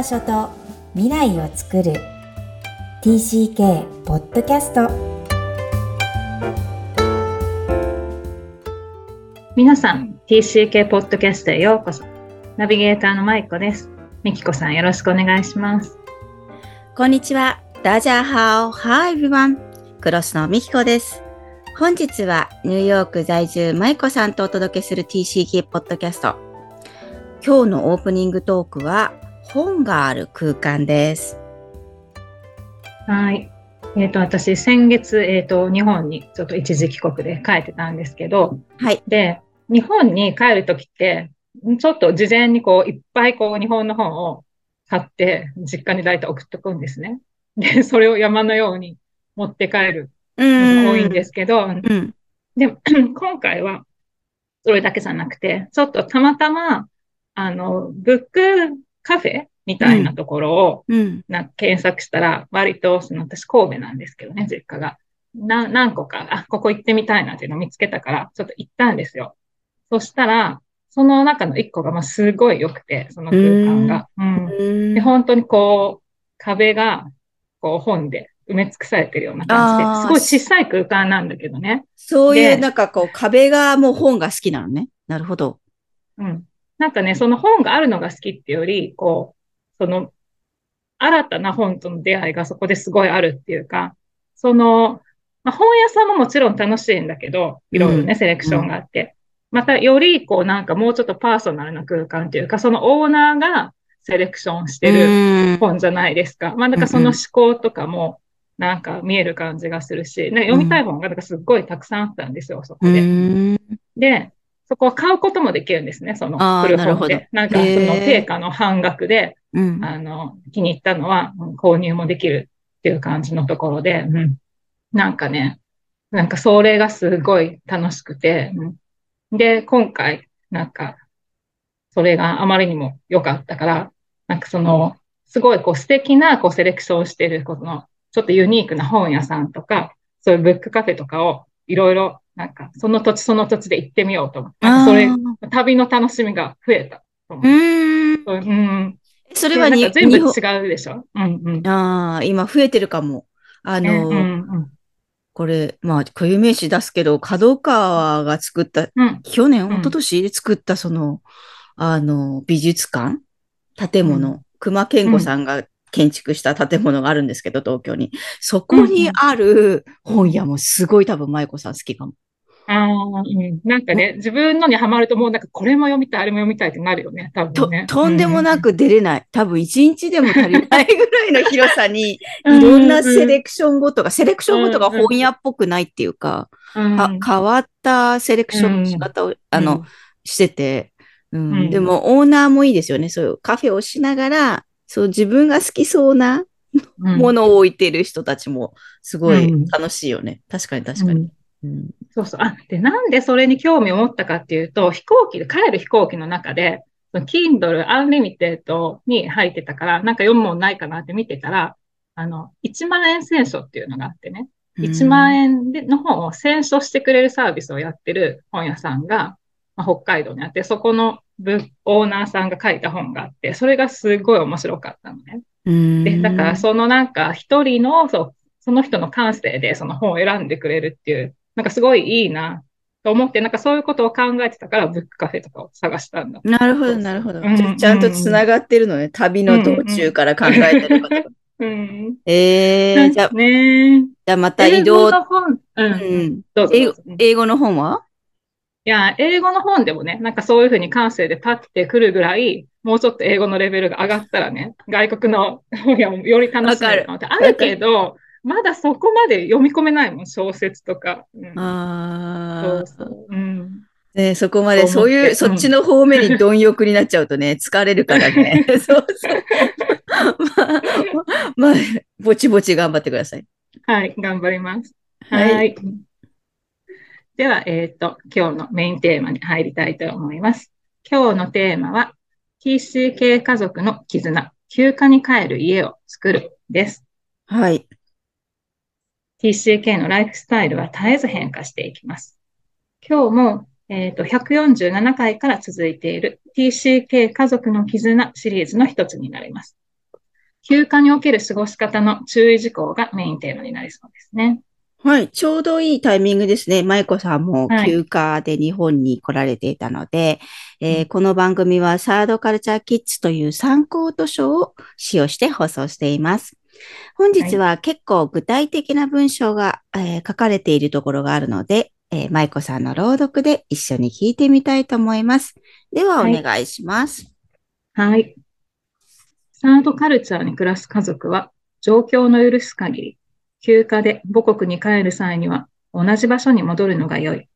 場所と未来を作る。TCK ポッドキャスト皆さん TCK ポッドキャストへようこそ。ナビゲーターのマイコです。みきこさんよろしくお願いします。こんにちは。ダジャーハオ。Hi everyone クロスのみきこです。本日はニューヨーク在住マイコさんとお届けする TCK ポッドキャスト今日のオープニングトークは本がある空間です。はい。えっ、ー、と、私、先月、えっ、ー、と、日本にちょっと一時帰国で帰ってたんですけど、はい。で、日本に帰るときって、ちょっと事前にこう、いっぱいこう、日本の本を買って、実家に大体送っとくんですね。で、それを山のように持って帰るのが多いんですけど、うん、でも、今回は、それだけじゃなくて、ちょっとたまたま、あの、ブックカフェみたいなところを、な検索したら、割と、その私神戸なんですけどね、実家が。な、何個か、あ、ここ行ってみたいなっていうのを見つけたから、ちょっと行ったんですよ。そしたら、その中の一個が、まあ、すごい良くて、その空間が。うん。で、本当にこう、壁が、こう、本で埋め尽くされてるような感じで、すごい小さい空間なんだけどね。そういう、なんかこう、壁がもう本が好きなのね。なるほど。うん。なんかね、その本があるのが好きっていうより、こう、その、新たな本との出会いがそこですごいあるっていうか、その、まあ、本屋さんももちろん楽しいんだけど、いろいろね、セレクションがあって、またより、こう、なんかもうちょっとパーソナルな空間っていうか、そのオーナーがセレクションしてる本じゃないですか。まあ、なんかその思考とかも、なんか見える感じがするし、ね、読みたい本がなんかすっごいたくさんあったんですよ、そこで。で、そこを買うこともできるんですね、その古本で。ななんかその定価の半額で、うん、あの、気に入ったのは購入もできるっていう感じのところで、うん、なんかね、なんかそれがすごい楽しくて、うん、で、今回、なんか、それがあまりにも良かったから、なんかその、すごいこう素敵なこうセレクションしてるこの、ちょっとユニークな本屋さんとか、そういうブックカフェとかをいろいろなんか、その土地その土地で行ってみようと思って、それ、旅の楽しみが増えたう。ん。うん。それはに全部違うでしょ？うんうん。ああ、今増えてるかも。あの、うんうん、これ、まあ、固有名詞出すけど、角川が作った、うん、去年、一昨年作ったその、あの、美術館？建物、うん、熊健吾さんが建築した建物があるんですけど、東京に。そこにある本屋もすごい多分、舞子さん好きかも。ああ、うん。なんかね、自分のにハマるともうなんかこれも読みたい、あれも読みたいってなるよね、多分ね。と、とんでもなく出れない。多分一日でも足りないぐらいの広さに、いろんなセレクションごとが、セレクションごとが本屋っぽくないっていうか、は変わったセレクションの仕方を、あの、してて、うん、でもオーナーもいいですよね。そういうカフェをしながら、そう自分が好きそうなものを置いてる人たちもすごい楽しいよね。確かに確かに。うん、そうそう。あ、で、なんでそれに興味を持ったかっていうと、飛行機で、帰る飛行機の中で、Kindle Unlimited に入ってたから、なんか読むもんないかなって見てたら、あの、1万円選書っていうのがあってね、1万円での本を選書してくれるサービスをやってる本屋さんが、まあ、北海道にあって、そこのオーナーさんが書いた本があって、それがすごい面白かったのね。で、だからそのなんか一人の、そう、その人の感性でその本を選んでくれるっていうなんかすごいいいなと思って、なんかそういうことを考えてたから、ブックカフェとかを探したんだ。なるほど、なるほど。ちゃんとつながってるのね。旅の道中から考えてること。うん、えー、じゃあ、ね、じゃあまた移動。英語の本、うん、どうぞ英語の本は？いや、英語の本でもね、なんかそういうふうに感性でパッてくるぐらい、もうちょっと英語のレベルが上がったらね、外国の本屋もより楽しめるのってあるけど、まだそこまで読み込めないもん、小説とか。うん、ああ。そうそう。うん。ね、そこまで、そういう、そっちの方面に貪欲になっちゃうとね、疲れるからね。そうそう。まあ、まあ、ぼちぼち頑張ってください。はい、頑張ります。はい。はいでは、えっ、ー、と、今日のメインテーマに入りたいと思います。今日のテーマは、TCK 家族の絆、休暇に帰る家を作るです。はい。TCK のライフスタイルは絶えず変化していきます。今日も、えっ、ー、と147回から続いている TCK 家族の絆シリーズの一つになります。休暇における過ごし方の注意事項がメインテーマになりそうですね。はい。ちょうどいいタイミングですね。舞子さんも休暇で日本に来られていたので、はい、えー、この番組はサードカルチャーキッズという参考図書を使用して放送しています。本日は結構具体的な文章が、えー、書かれているところがあるので、えー、舞子さんの朗読で一緒に聞いてみたいと思います。ではお願いします。はい。はい、サードカルチャーに暮らす家族は、状況の許す限り、休暇で母国に帰る際には同じ場所に戻るのが良い。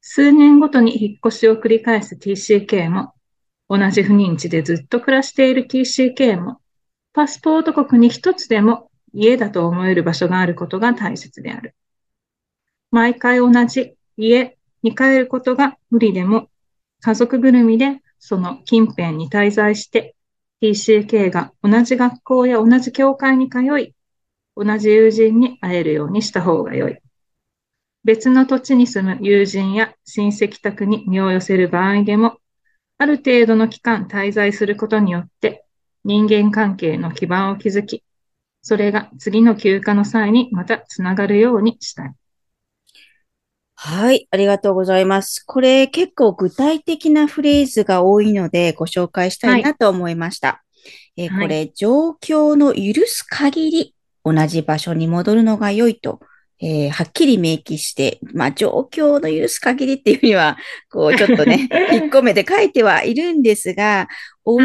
数年ごとに引っ越しを繰り返す TCK も、同じ不妊地でずっと暮らしている TCK も、パスポート国に一つでも家だと思える場所があることが大切である。毎回同じ家に帰ることが無理でも、家族ぐるみでその近辺に滞在して、TCK が同じ学校や同じ教会に通い、同じ友人に会えるようにした方が良い。別の土地に住む友人や親戚宅に身を寄せる場合でも、ある程度の期間滞在することによって人間関係の基盤を築き、それが次の休暇の際にまたつながるようにしたい。はい、ありがとうございます。これ結構具体的なフレーズが多いのでご紹介したいなと思いました。はい、えー、これ、状況の許す限り同じ場所に戻るのが良いと、えー、はっきり明記して、まあ、状況の許す限りっていうには、こう、ちょっとね、引っ込めて書いてはいるんですが、同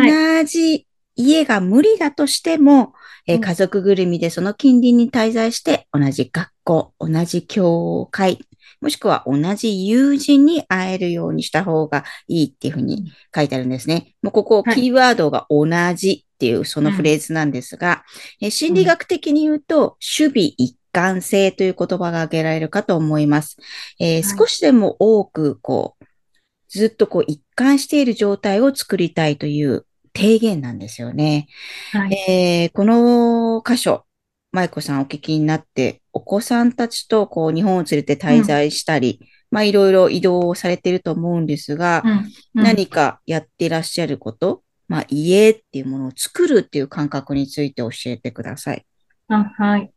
じ家が無理だとしても、えー、家族ぐるみでその近隣に滞在して、同じ学校、同じ教会、もしくは同じ友人に会えるようにした方がいいっていうふうに書いてあるんですね。もうここ、キーワードが同じっていうそのフレーズなんですが、うん、心理学的に言うと、守備一貫性という言葉が挙げられるかと思います。えー、少しでも多く、こう、ずっとこう一貫している状態を作りたいという提言なんですよね。はい、えー、この箇所、舞子さんお聞きになって、お子さんたちとこう日本を連れて滞在したり、うん、まあいろいろ移動されていると思うんですが、うん。うん、何かやっていらっしゃること、まあ、家っていうものを作るっていう感覚について教えてください。あはい。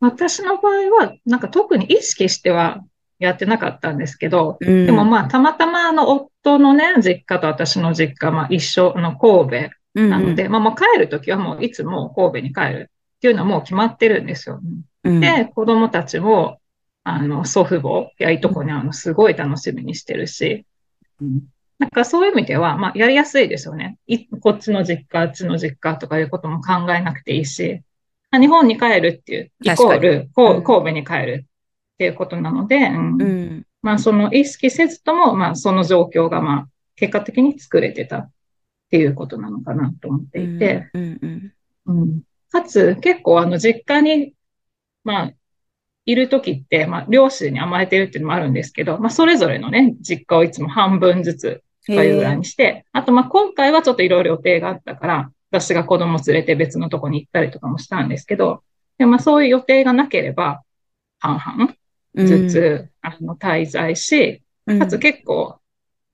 私の場合は、なんか特に意識してはやってなかったんですけど、うん、でもまあ、たまたまあの夫のね、実家と私の実家、まあ一緒の神戸なので、うんうん、まあもう帰るときはもういつも神戸に帰るっていうのはもう決まってるんですよ。うん、で、子供たちも、あの、祖父母やいとこに会うのすごい楽しみにしてるし、うん、なんかそういう意味では、まあ、やりやすいですよね。こっちの実家、あっちの実家とかいうことも考えなくていいし、日本に帰るっていう、イコール、神戸に帰るっていうことなので、うん、うん、まあ、その意識せずとも、まあ、その状況が、まあ、結果的に作れてたっていうことなのかなと思っていて、うん、うん、かつ、結構、あの、実家に、まあ、いるときって、まあ、両親に甘えてるっていうのもあるんですけど、まあ、それぞれのね、実家をいつも半分ずつというぐらいにして、あと、まあ、今回はちょっといろいろ予定があったから、私が子供連れて別のとこに行ったりとかもしたんですけど、でまあ、そういう予定がなければ、半々ずつ、うん、あの、滞在し、かつ結構、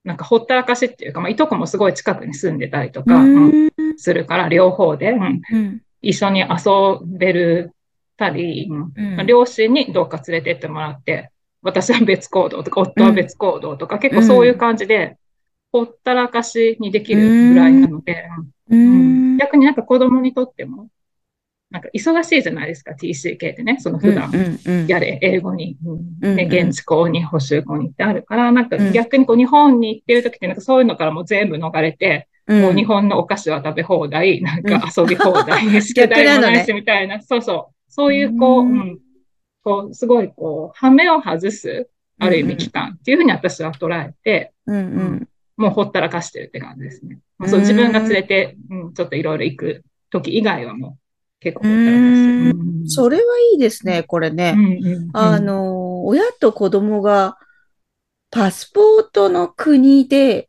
なんかほったらかしっていうか、まあ、いとこもすごい近くに住んでたりとか、うん、するから、両方で、うん、一緒に遊べるたり、まあ、両親にどっか連れてってもらって、私は別行動とか、夫は別行動とか、結構そういう感じで、ほったらかしにできるぐらいなので、うん、逆になんか子供にとっても、なんか忙しいじゃないですか、TCK ってね、その普段やれ、英語に、ね、現地校に、補修校にってあるから、なんか逆にこう日本に行ってる時ってなんかそういうのからもう全部逃れて、もう日本のお菓子は食べ放題、なんか遊び放題、宿題もないしみたいな、そうそう、そういうこう、うん、こう、すごいこう、羽目を外す、ある意味期間っていうふうに私は捉えて、うん。うんもうほったらかしてるって感じですね。まあ、そう自分が連れて、うん、ちょっといろいろ行く時以外はもう結構ほったらかしてる。それはいいですね、これね。あの、親と子供がパスポートの国で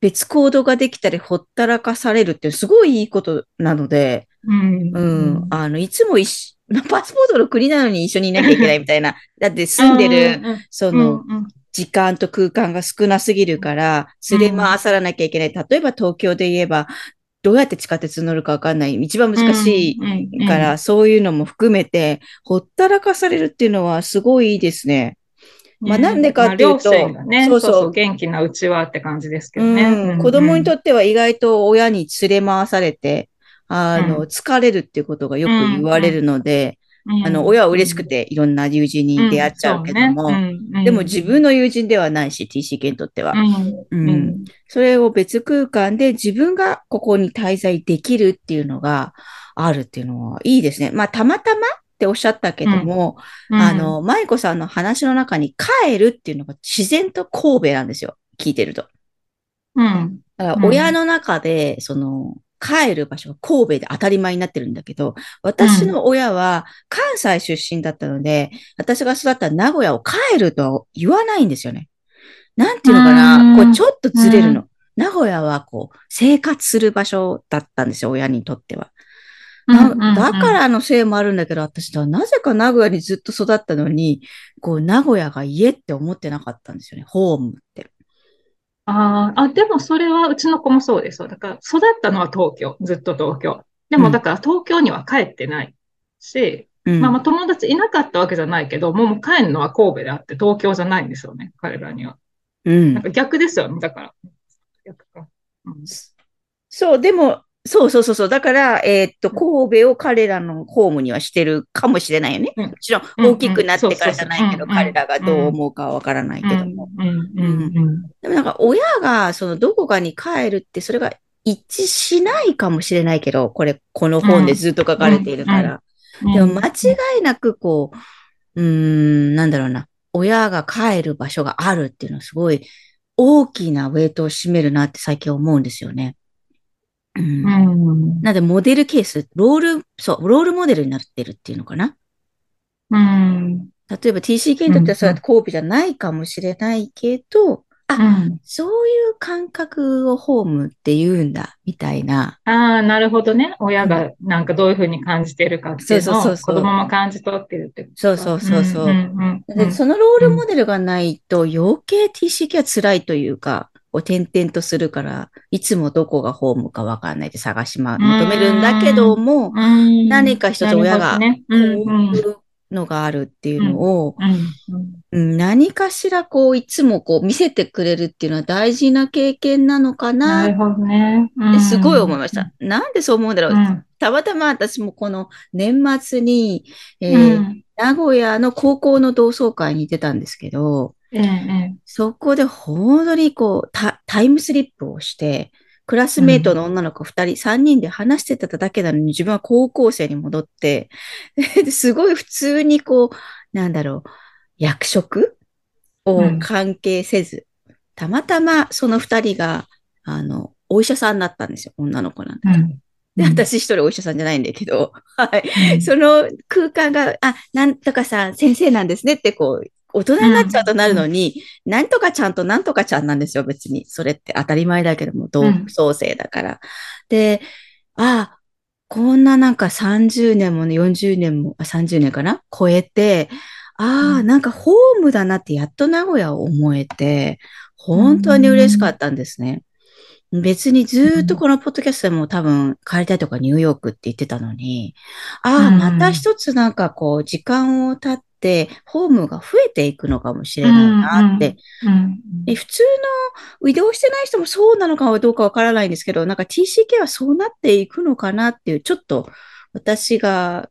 別行動ができたりほったらかされるってすごいいいことなので、うん、うん、あの、いつも一パスポートの国なのに一緒にいなきゃいけないみたいな。だって住んでる、その、時間と空間が少なすぎるから、連れ回さらなきゃいけない。例えば東京で言えば、どうやって地下鉄乗るかわかんない。一番難しいから、そういうのも含めて、ほったらかされるっていうのはすごいいいですね。まあなんでかっていうと、ね、そうそう元気なうちはって感じですけどね。うん、子供にとっては意外と親に連れ回されて、あの、疲れるっていうことがよく言われるので、あの、親は嬉しくていろんな友人に出会っちゃうけども、でも自分の友人ではないし、TCK にとっては。うん。それを別空間で自分がここに滞在できるっていうのがあるっていうのはいいですね。まあ、たまたまっておっしゃったけども、あの、舞子さんの話の中に帰るっていうのが自然と神戸なんですよ。聞いてると。うん。だから親の中で、その、帰る場所が神戸で当たり前になってるんだけど、私の親は関西出身だったので、うん、私が育った名古屋を帰るとは言わないんですよね。なんていうのかな、こうちょっとずれるの。名古屋はこう生活する場所だったんですよ、親にとっては。だからのせいもあるんだけど、私はなぜか名古屋にずっと育ったのに、こう名古屋が家って思ってなかったんですよね、ホームって。ああ、でもそれはうちの子もそうです。だから育ったのは東京、ずっと東京。でもだから東京には帰ってないし、うん、まあまあ友達いなかったわけじゃないけど、もう帰るのは神戸であって東京じゃないんですよね、彼らには。うん。なんか逆ですよね、だから。逆か。うん、そう、でもそうそうそうそう。だから、えー、っと、神戸を彼らのホームにはしてるかもしれないよね。もちろん大きくなってからじゃないけど、彼らがどう思うかはわからないけど。も。でもなんか親がそのどこかに帰るって、それが一致しないかもしれないけど、これ、この本でずっと書かれているから。でも間違いなくこう、うん、なんだろうな。親が帰る場所があるっていうのはすごい大きなウェイトを占めるなって最近思うんですよね。うん。なので、モデルケース、ロール、そう、ロールモデルになってるっていうのかな？うん。例えば TCK にとってはそうやって神戸じゃないかもしれないけど、あ、うん、そういう感覚をホームって言うんだ、みたいな。ああ、なるほどね。親がなんかどういうふうに感じてるかっていうのを子供も感じ取ってるってことそうそうそうそう、で。そのロールモデルがないと余計 TCK は辛いというか、こう転々とするから、いつもどこがホームかわかんないで探しま、求めるんだけども、何か一つ親が、こういうのがあるっていうのを、何かしらこう、いつもこう見せてくれるっていうのは大事な経験なのかな。なるほどね。すごい思いました。なんでそう思うんだろう。たまたま私もこの年末に、えー名古屋の高校の同窓会に出たんですけど、ええ、そこで本当にこうタ、タイムスリップをして、クラスメイトの女の子二人、三、人で話してただけなのに自分は高校生に戻って、すごい普通にこう、なんだろう、役職を関係せず、うん、たまたまその二人が、あの、お医者さんだったんですよ、女の子なんだけど。うん。で、私一人お医者さんじゃないんだけど、はい。その空間が、あ、なんとかさん先生なんですねってこう、大人になっちゃうとなるのに、うん、なんとかちゃんとなんとかちゃんなんですよ、別に。それって当たり前だけども、同創生だから。うん、で、あ、こんななんか30年もね、40年も、あ、30年かな？超えて、ああ、なんかホームだなってやっと名古屋を思えて、本当に嬉しかったんですね。別にずっとこのポッドキャストでも多分帰りたいとかニューヨークって言ってたのに、ああ、また一つなんかこう時間を経って、ホームが増えていくのかもしれないなって。普通の移動してない人もそうなのかどうかわからないんですけど、なんか TCK はそうなっていくのかなっていう、ちょっと私が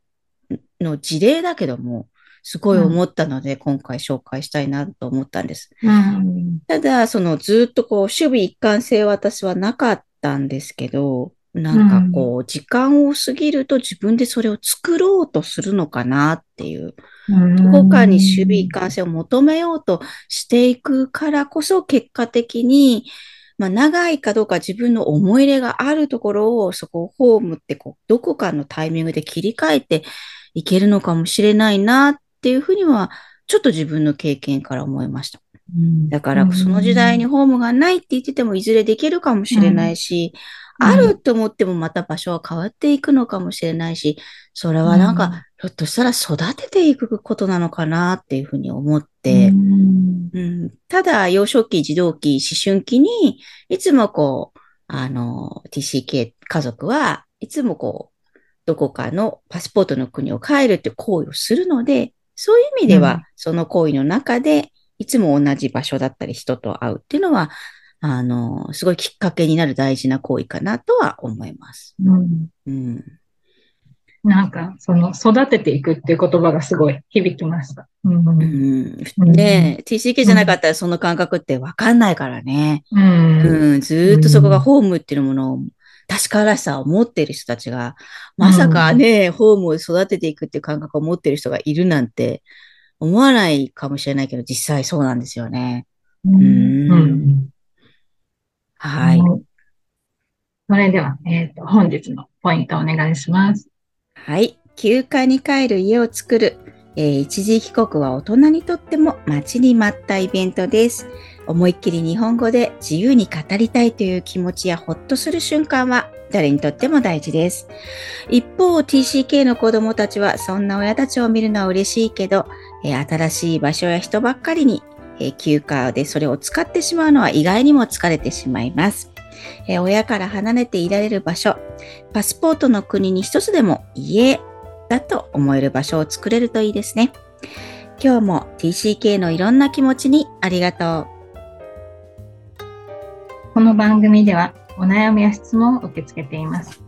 の事例だけども、すごい思ったので、うん、今回紹介したいなと思ったんです。うん、ただ、そのずっとこう、守備一貫性は私はなかったんですけど、なんかこう、時間を過ぎると自分でそれを作ろうとするのかなっていう、どこかに守備一貫性を求めようとしていくからこそ、結果的に、まあ、長いかどうか自分の思い入れがあるところを、そこをホームってこう、どこかのタイミングで切り替えていけるのかもしれないなっていうふうには、ちょっと自分の経験から思いました。だから、その時代にホームがないって言ってても、いずれできるかもしれないし、あると思ってもまた場所は変わっていくのかもしれないし、それはなんか、ひょっとしたら育てていくことなのかなっていうふうに思って、うん、ただ、幼少期、児童期、思春期に、いつもこう、あの、TCK 家族はいつもこう、どこかのパスポートの国を帰るって行為をするので、そういう意味では、その行為の中で、いつも同じ場所だったり人と会うっていうのは、あの、すごいきっかけになる大事な行為かなとは思います。うん。うん、なんか、その、育てていくっていう言葉がすごい響きました。うん。うん、ね TCK じゃなかったらその感覚ってわかんないからね。うん。うん、ずっとそこがホームっていうものを確からしさを持っている人たちが、まさかね、うん、ホームを育てていくっていう感覚を持っている人がいるなんて思わないかもしれないけど、実際そうなんですよね。うん。うん、はい。それでは、えっ、ー、と、本日のポイントお願いします。はい。休暇に帰る家を作る。えー、一時帰国は大人にとっても待ちに待ったイベントです。思いっきり日本語で自由に語りたいという気持ちやほっとする瞬間は誰にとっても大事です。一方、TCK の子供たちはそんな親たちを見るのは嬉しいけど、えー、新しい場所や人ばっかりに、えー、休暇でそれを使ってしまうのは意外にも疲れてしまいます。えー、親から離れていられる場所、パスポートの国に一つでも家だと思える場所を作れるといいですね。今日も TCK のいろんな気持ちにありがとう。この番組ではお悩みや質問を受け付けています。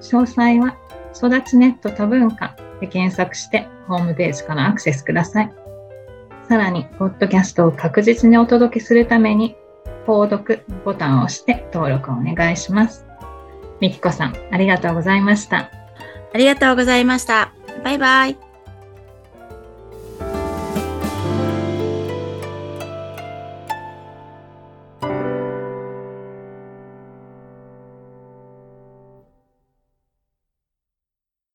詳細は育ちネット多文化で検索してホームページからアクセスください。さらに、ポッドキャストを確実にお届けするために、購読ボタンを押して登録をお願いします。みきこさん、ありがとうございました。ありがとうございました。バイバイ。